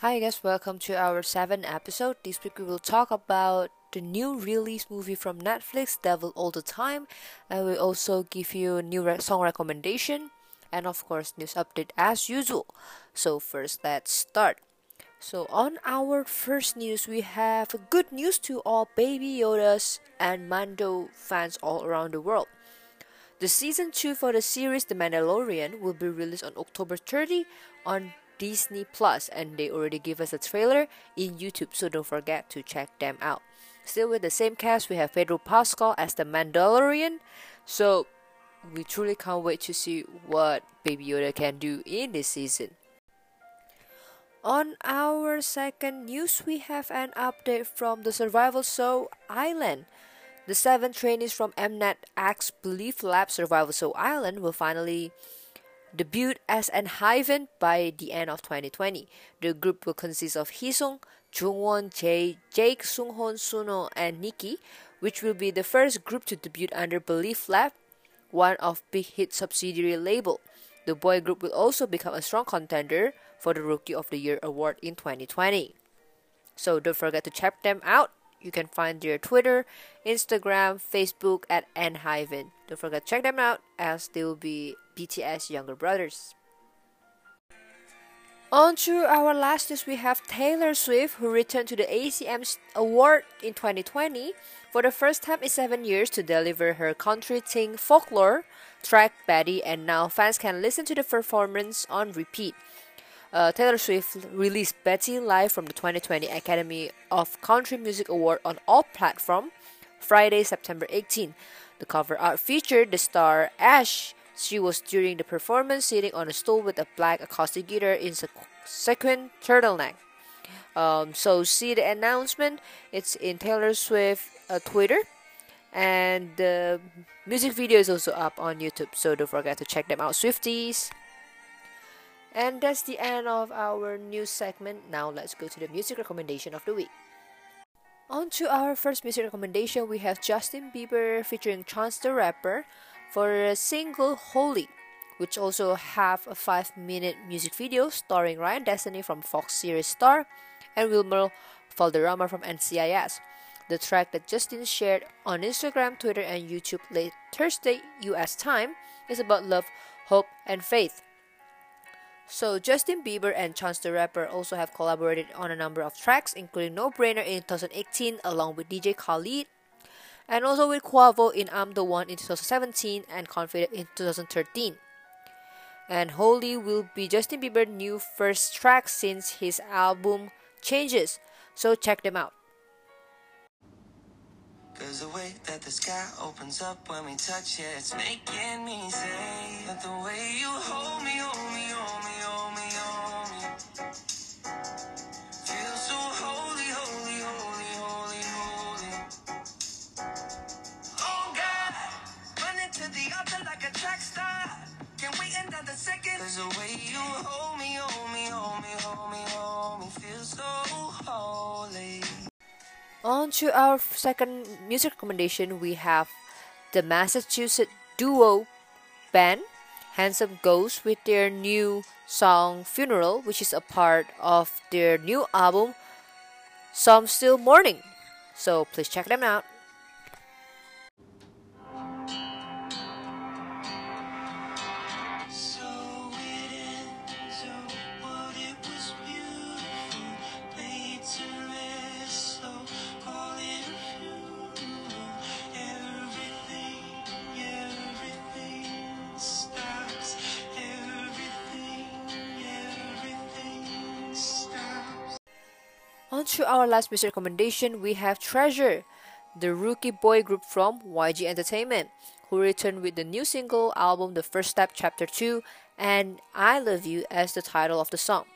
Hi guys, welcome to our seventh episode. This week we will talk about the new release movie from Netflix, Devil All the Time, and we also give you new re- song recommendation and of course news update as usual. So first let's start. So on our first news, we have good news to all Baby Yodas and Mando fans all around the world. The season 2 for the series The Mandalorian will be released on October 30 on Disney Plus and they already give us a trailer in YouTube so don't forget to check them out. Still with the same cast we have Pedro Pascal as the Mandalorian. So we truly can't wait to see what Baby Yoda can do in this season. On our second news, we have an update from the survival show Island. The seven trainees from Mnet X Belift Lab Survival Show Island will finally debut as an Enhypen by the end of 2020. The group will consist of Heeseung, Jungwon, Jay, Jake, Sunghoon, Sunoo, and Ni-ki, which will be the first group to debut under Belift Lab, one of Big Hit subsidiary label. The boy group will also become a strong contender for the Rookie of the Year award in 2020. So don't forget to check them out. You can find their Twitter, Instagram, Facebook at Enhypen. Don't forget to check them out as they will be BTS younger brothers. On to our last news, we have Taylor Swift, who returned to the ACM Award in 2020 for the first time in seven years to deliver her country teen folklore track Betty, and now fans can listen to the performance on repeat. Uh, Taylor Swift released Betty live from the 2020 Academy of Country Music Award on all platforms Friday, September 18. The cover art featured the star Ash she was during the performance sitting on a stool with a black acoustic guitar in sequin turtleneck. Um, so see the announcement. It's in Taylor Swift uh, Twitter, and the music video is also up on YouTube. So don't forget to check them out, Swifties. And that's the end of our news segment. Now let's go to the music recommendation of the week. On to our first music recommendation, we have Justin Bieber featuring Chance the Rapper for a single Holy, which also have a 5 minute music video starring Ryan Destiny from Fox series Star and Wilmer Valderrama from NCIS. The track that Justin shared on Instagram, Twitter, and YouTube late Thursday US time is about love, hope, and faith. So Justin Bieber and Chance the Rapper also have collaborated on a number of tracks, including No Brainer in 2018 along with DJ Khaled, and also with Quavo in I'm the One in 2017 and Confident in 2013. And Holy will be Justin Bieber's new first track since his album Changes, so check them out. Way that the sky opens up when we touch it, it's making me say that the way you hold me, hold me, hold me, On to our second music recommendation, we have the Massachusetts duo band Handsome Ghost with their new song Funeral, which is a part of their new album Some Still Morning. So please check them out. On to our last music recommendation, we have Treasure, the rookie boy group from YG Entertainment, who returned with the new single album The First Step Chapter 2 and I Love You as the title of the song.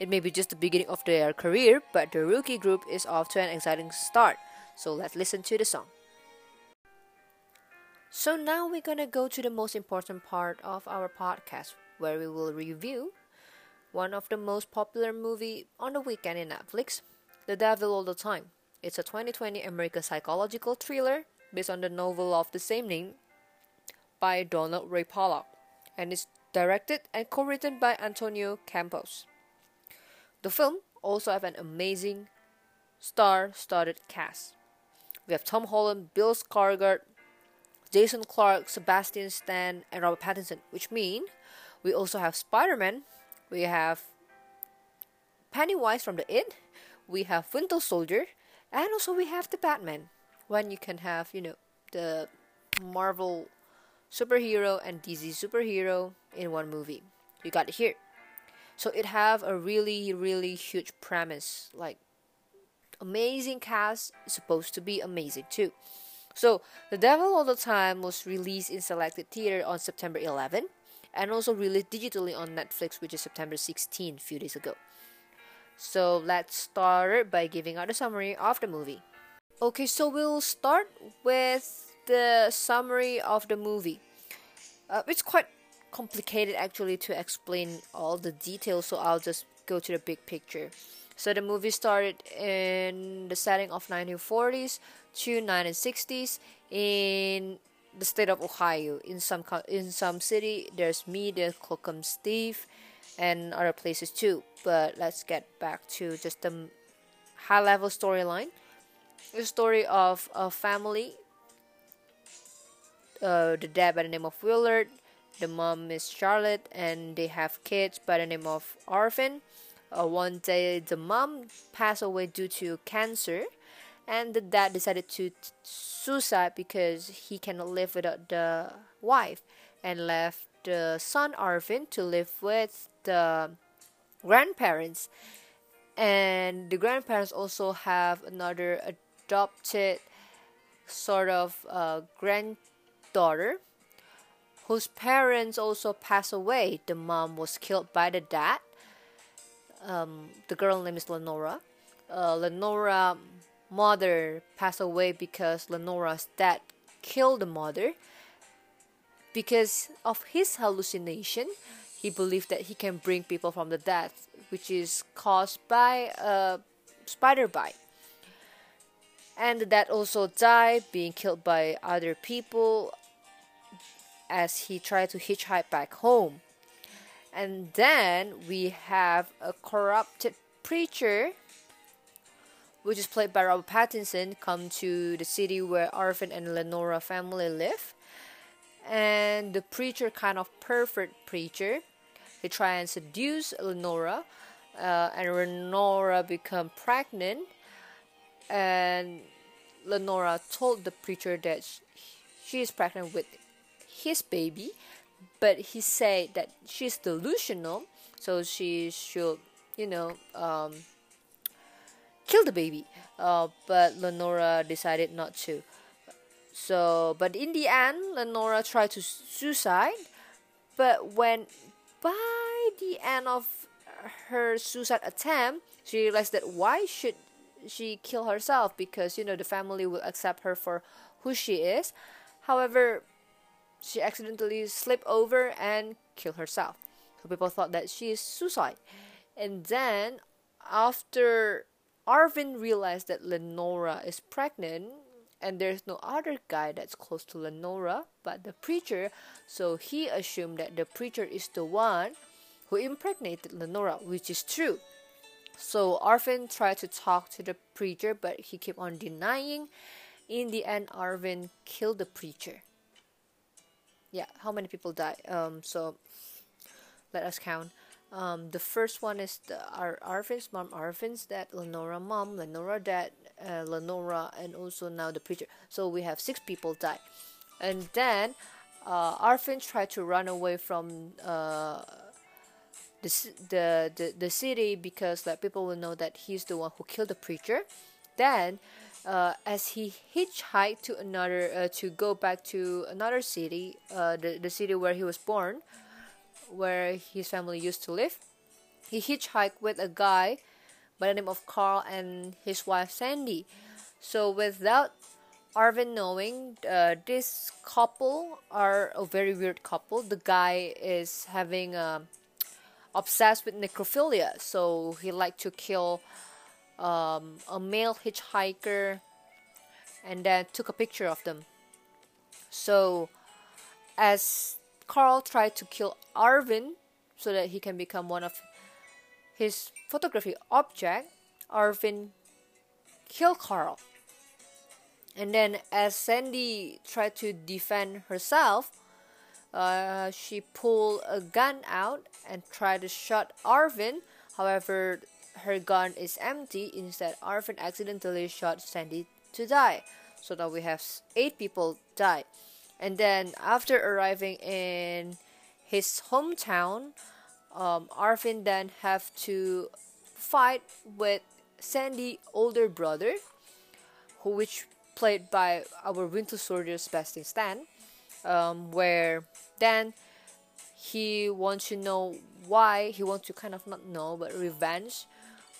It may be just the beginning of their career, but the rookie group is off to an exciting start. So let's listen to the song. So now we're gonna go to the most important part of our podcast, where we will review one of the most popular movie on the weekend in Netflix, the Devil All the Time. It's a 2020 American psychological thriller based on the novel of the same name by Donald Ray Pollock and is directed and co written by Antonio Campos. The film also have an amazing star-studded cast. We have Tom Holland, Bill Skarsgård, Jason Clarke, Sebastian Stan, and Robert Pattinson, which mean we also have Spider-Man, we have Pennywise from the It, we have Winter Soldier, and also we have the Batman. When you can have, you know, the Marvel superhero and DC superhero in one movie. You got it here. So it have a really really huge premise, like amazing cast, supposed to be amazing too. So The Devil All the Time was released in selected theater on September 11 and also released digitally on Netflix which is September 16 few days ago. So let's start by giving out a summary of the movie. Okay, so we'll start with the summary of the movie. Uh, it's quite complicated actually to explain all the details, so I'll just go to the big picture. So the movie started in the setting of 1940s to 1960s in the state of Ohio. In some in some city, there's me, there's Knockemstiff, and other places too. But let's get back to just the high level storyline. The story of a family. Uh, the dad by the name of Willard, the mom is Charlotte, and they have kids by the name of Arvin. Uh, one day, the mom passed away due to cancer, and the dad decided to suicide because he cannot live without the wife, and left the son Arvin to live with the grandparents. And the grandparents also have another adopted sort of uh, granddaughter whose parents also passed away. The mom was killed by the dad. Um, the girl name is Lenora. Uh, Lenora mother passed away because Lenora's dad killed the mother. Because of his hallucination, he believed that he can bring people from the dead, which is caused by a spider bite. And the dad also died, being killed by other people as he tried to hitchhike back home. And then we have a corrupted preacher, which is played by Robert Pattinson, come to the city where Arvin and Lenora family live. And the preacher, kind of perfect preacher, he try and seduce Lenora, uh, and Lenora become pregnant. And Lenora told the preacher that she is pregnant with his baby, but he said that she's delusional, so she should, you know, um, kill the baby. Uh, but Lenora decided not to. So, but in the end, Lenora tried to suicide. But when by the end of her suicide attempt, she realized that why should she kill herself because you know the family will accept her for who she is. However, she accidentally slipped over and killed herself. So people thought that she is suicide. And then after Arvin realized that Lenora is pregnant and there's no other guy that's close to Lenora but the preacher, so he assumed that the preacher is the one who impregnated Lenora, which is true. So Arvin tried to talk to the preacher, but he kept on denying. In the end, Arvin killed the preacher. Yeah how many people died? Um so let us count. Um the first one is the our Arvin's mom. Arvin's dad Lenora mom. Lenora dad uh, Lenora and also now the preacher so we have six people died and then uh, Arvin tried to run away from uh, the, the, the, the city because that people will know that he's the one who killed the preacher. Then uh, as he hitchhiked to another uh, to go back to another city, uh, the the city where he was born, where his family used to live. He hitchhiked with a guy by the name of Carl and his wife Sandy. So without Arvin knowing, uh, this couple are a very weird couple. The guy is having um, obsessed with necrophilia, so he liked to kill um, a male hitchhiker and then took a picture of them. So, as Carl tried to kill Arvin so that he can become one of his photography object, Arvin killed Carl. And then, as Sandy tried to defend herself, uh, she pulled a gun out and tried to shot Arvin. However, her gun is empty. Instead, Arvin accidentally shot Sandy to die. So now we have eight people die. And then, after arriving in his hometown, um, Arvin then have to fight with Sandy older brother, who which played by our Winter Soldier Sebastian Stan, um, where then he wants to know why he wants to kind of not know but revenge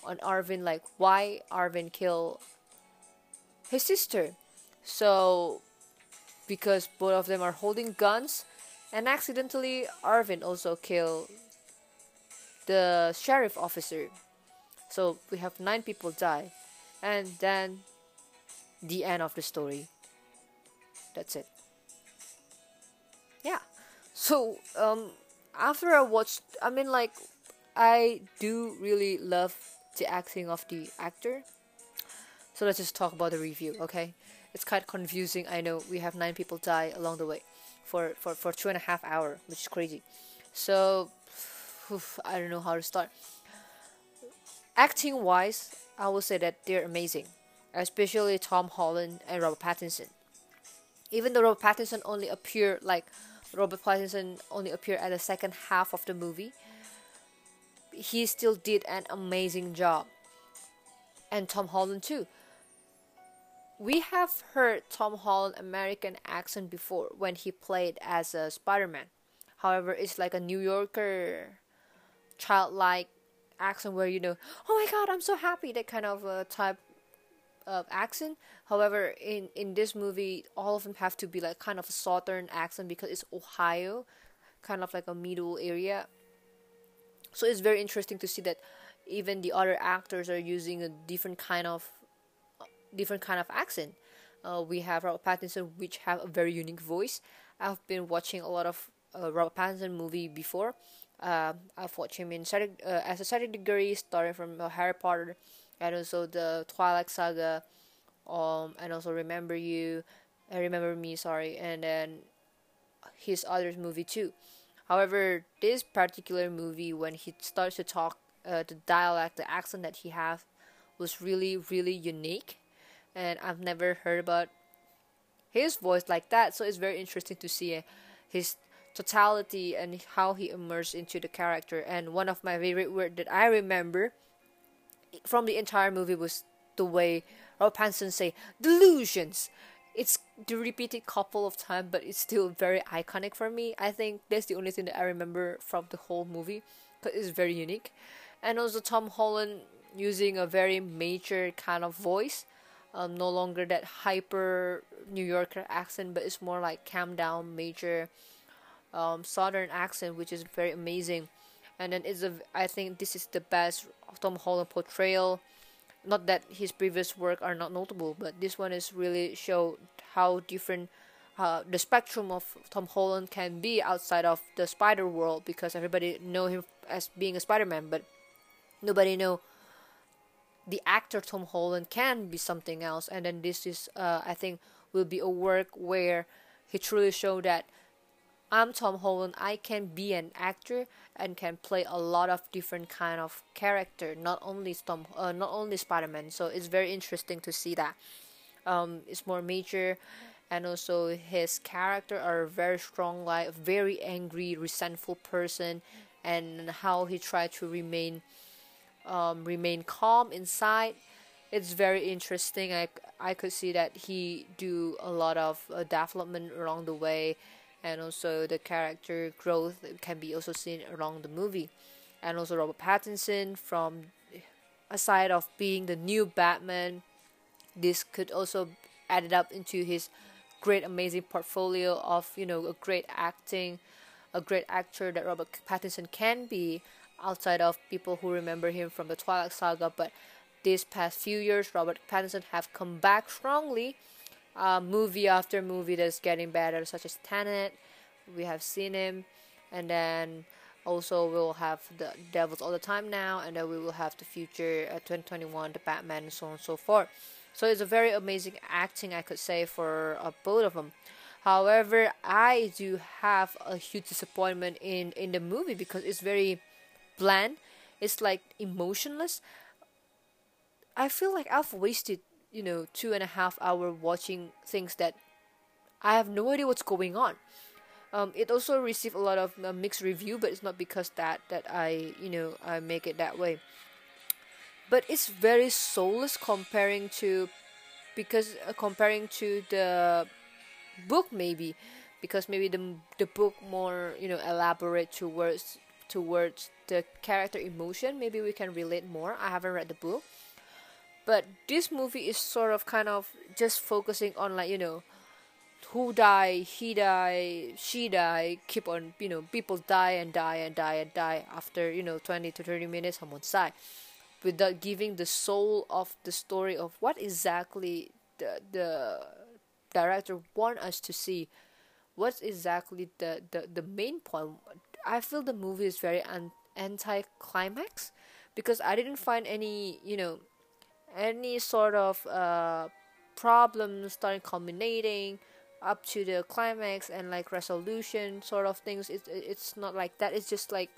on Arvin, like why Arvin killed his sister. So because both of them are holding guns, and accidentally Arvin also killed the sheriff officer. So we have nine people die, and then the end of the story. That's it. Yeah. So um, after I watched, I mean like, I do really love the acting of the actor. So let's just talk about the review, okay? It's quite confusing. I know we have nine people die along the way, for for for two and a half hour, which is crazy. So I don't know how to start. Acting wise, I will say that they're amazing, especially Tom Holland and Robert Pattinson. Even though Robert Pattinson only appeared like Robert Pattinson only appeared at the second half of the movie, he still did an amazing job. And Tom Holland too. We have heard Tom Holland American accent before when he played as a Spider-Man. However, it's like a New Yorker childlike accent where you know, oh my god, I'm so happy that kind of uh, type of accent. However, in in this movie, all of them have to be like kind of a southern accent because it's Ohio, kind of like a middle area. So it's very interesting to see that even the other actors are using a different kind of different kind of accent. Uh, we have Robert Pattinson, which have a very unique voice. I've been watching a lot of uh, Robert Pattinson movie before, uh, I've watched him in certain, uh, as a certain degree, starting from uh, Harry Potter, and also the Twilight Saga, um, and also Remember You, I Remember Me, sorry, and then his other movie too. However, this particular movie, when he starts to talk, uh, the dialect, the accent that he has, was really, really unique, and I've never heard about his voice like that. So it's very interesting to see his totality and how he immersed into the character. And one of my favorite words that I remember from the entire movie was the way Rob Pattinson say delusions. It's the repeated couple of times, but it's still very iconic for me. I think that's the only thing that I remember from the whole movie, because it's very unique. And also Tom Holland using a very major kind of voice, um, no longer that hyper New Yorker accent, but it's more like calm down, major um, southern accent, which is very amazing. And then it's a, I think this is the best Tom Holland portrayal. Not that his previous work are not notable, but this one is really show how different uh, the spectrum of Tom Holland can be outside of the Spider world because everybody know him as being a Spider-Man, but nobody know the actor Tom Holland can be something else. And then this is, uh, I think, will be a work where he truly showed that I'm Tom Holland. I can be an actor and can play a lot of different kind of character, not only Tom, uh, not only Spider-Man. So it's very interesting to see that. Um, it's more major, and also his character are very strong, like very angry, resentful person, and how he tried to remain, um, remain calm inside. It's very interesting. I I could see that he do a lot of uh, development along the way and also the character growth can be also seen along the movie. And also robert pattinson from aside of being the new batman this could also add it up into his great amazing portfolio of you know a great acting a great actor that robert pattinson can be outside of people who remember him from the twilight saga. But these past few years robert pattinson have come back strongly uh, movie after movie that's getting better, such as Tenet. We have seen him, and then Also, we'll have the Devils all the time now, and then we will have the future uh, 2021, the Batman, and so on and so forth. So it's a very amazing acting, I could say, for uh, both of them. However, I do have a huge disappointment in in the movie because it's very bland. It's like emotionless. I feel like I've wasted, you know, two and a half hour watching things that I have no idea what's going on. Um, it also received a lot of uh, mixed review, but it's not because that that I you know I make it that way. But it's very soulless comparing to because uh, comparing to the book maybe because maybe the the book more you know elaborate towards towards the character emotion maybe we can relate more i haven't read the book but this movie is sort of kind of just focusing on like you know who die, he die, she die, keep on, you know, people die and die and die and die after, you know, 20 to 30 minutes, someone die. Without giving the soul of the story of what exactly the, the director want us to see. What's exactly the, the, the main point? I feel the movie is very an, anti-climax because I didn't find any, you know, any sort of uh, problems starting culminating up to the climax and like resolution sort of things it's it's not like that. It's just like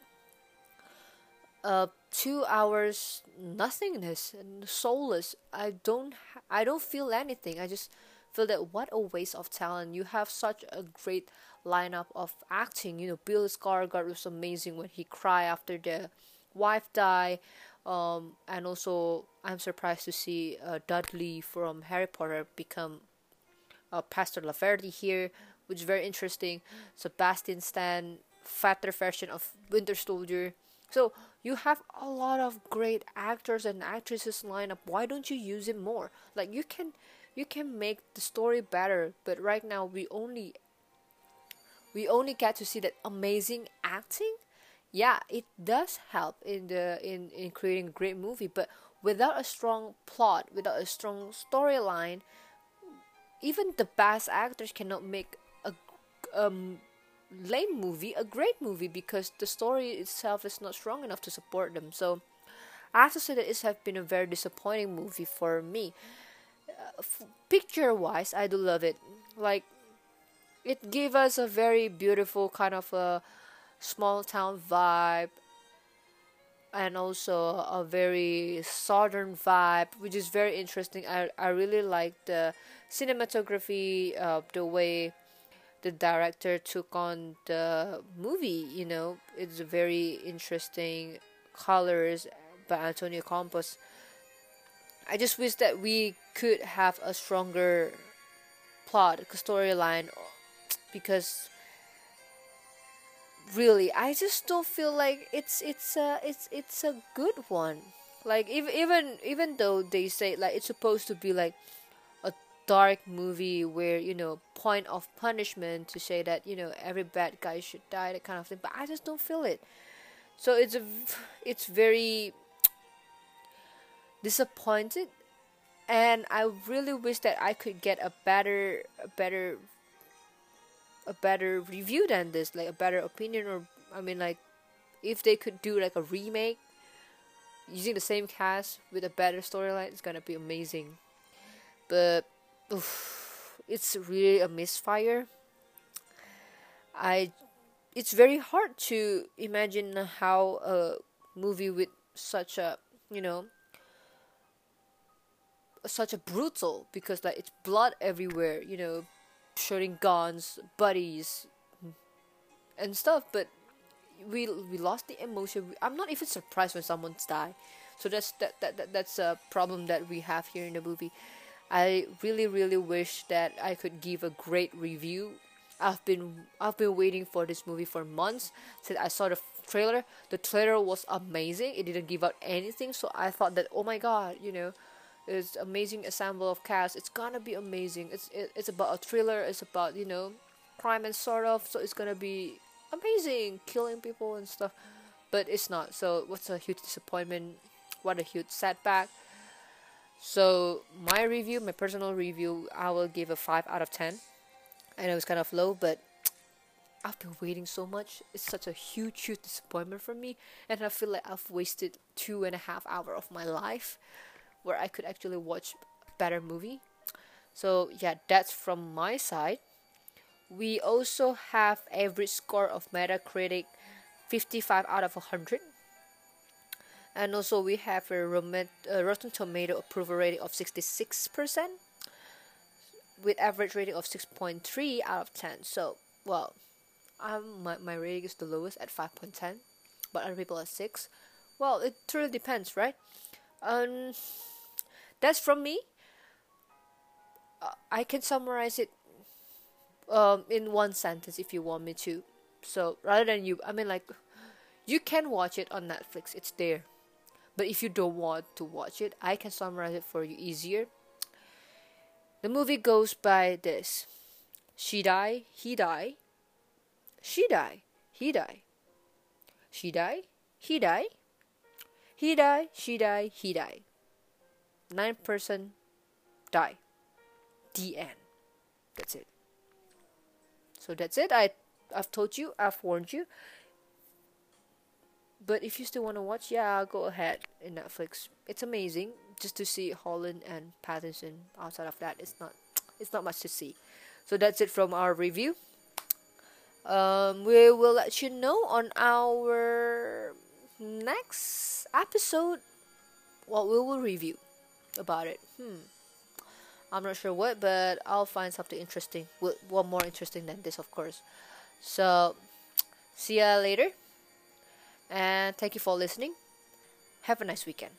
uh two hours nothingness and soulless. I don't i don't feel anything. I just feel that what a waste of talent. You have such a great lineup of acting. You know bill skarsgård was amazing when he cried after the wife died um, and also i'm surprised to see uh, dudley from harry potter become uh, Pastor Laferty here, which is very interesting. Sebastian Stan, fatter version of Winter Soldier. So you have a lot of great actors and actresses lined up. Why don't you use it more? Like you can, you can make the story better. But right now we only, we only get to see that amazing acting. Yeah, it does help in the in in creating a great movie. But without a strong plot, without a strong storyline, even the best actors cannot make a um lame movie a great movie because the story itself is not strong enough to support them. So I have to say that it has been a very disappointing movie for me. Uh, f- picture wise, I do love it. Like it gave us a very beautiful kind of a small town vibe and also a very southern vibe which is very interesting. I, I really like the cinematography uh, the way the director took on the movie you know? It's very interesting colors by antonio campos. I just wish that we could have a stronger plot storyline because really i just don't feel like it's it's a it's it's a good one. Like even even even though they say like it's supposed to be like a dark movie where you know point of punishment to say that you know every bad guy should die that kind of thing but i just don't feel it. So it's a it's very disappointed and i really wish that i could get a better a better a better review than this, like a better opinion, or I mean, like if they could do like a remake using the same cast with a better storyline, it's gonna be amazing. But oof, it's really a misfire. I, it's very hard to imagine how a movie with such a you know such a brutal because like it's blood everywhere you know shooting guns, buddies, and stuff. But we we lost the emotion. I'm not even surprised when someone's die. So that's that, that, that that's a problem that we have here in the movie. I really really wish that I could give a great review. I've been I've been waiting for this movie for months since I saw the trailer. The trailer was amazing. It didn't give out anything, so I thought that oh my god, you know, it's amazing ensemble of cast. It's gonna be amazing. It's it, it's about a thriller. It's about you know crime and sort of. So it's gonna be amazing, killing people and stuff. But it's not. So what's a huge disappointment? What a huge setback. So my review, my personal review, I will give a five out of ten. I know it's kind of low, but I've been waiting so much. It's such a huge, huge disappointment for me, and I feel like I've wasted two and a half hour of my life, where I could actually watch better movie. So yeah, that's from my side. We also have average score of Metacritic 55 out of 100. And also we have a Rotten Tomato approval rating of 66% with average rating of 6.3 out of 10. So, well, um, my, my rating is the lowest at 5.10, but other people are 6. Well, it truly depends, right? Um, that's from me. Uh, I can summarize it um, in one sentence if you want me to. So rather than you, I mean, like, you can watch it on Netflix, it's there. But if you don't want to watch it, I can summarize it for you easier. The movie goes by this She die, he die. She die, he die. She die, he die. He die, she die, he die. Nine person die. The end. That's it. So that's it. I I've told you, I've warned you. But if you still want to watch, yeah, go ahead in Netflix. It's amazing just to see Holland and Pattinson. Outside of that, it's not it's not much to see. So that's it from our review. Um, we will let you know on our next episode what we will review about it. Hmm. I'm not sure what, but I'll find something interesting. One more interesting than this, of course. So, see ya later. And thank you for listening. Have a nice weekend.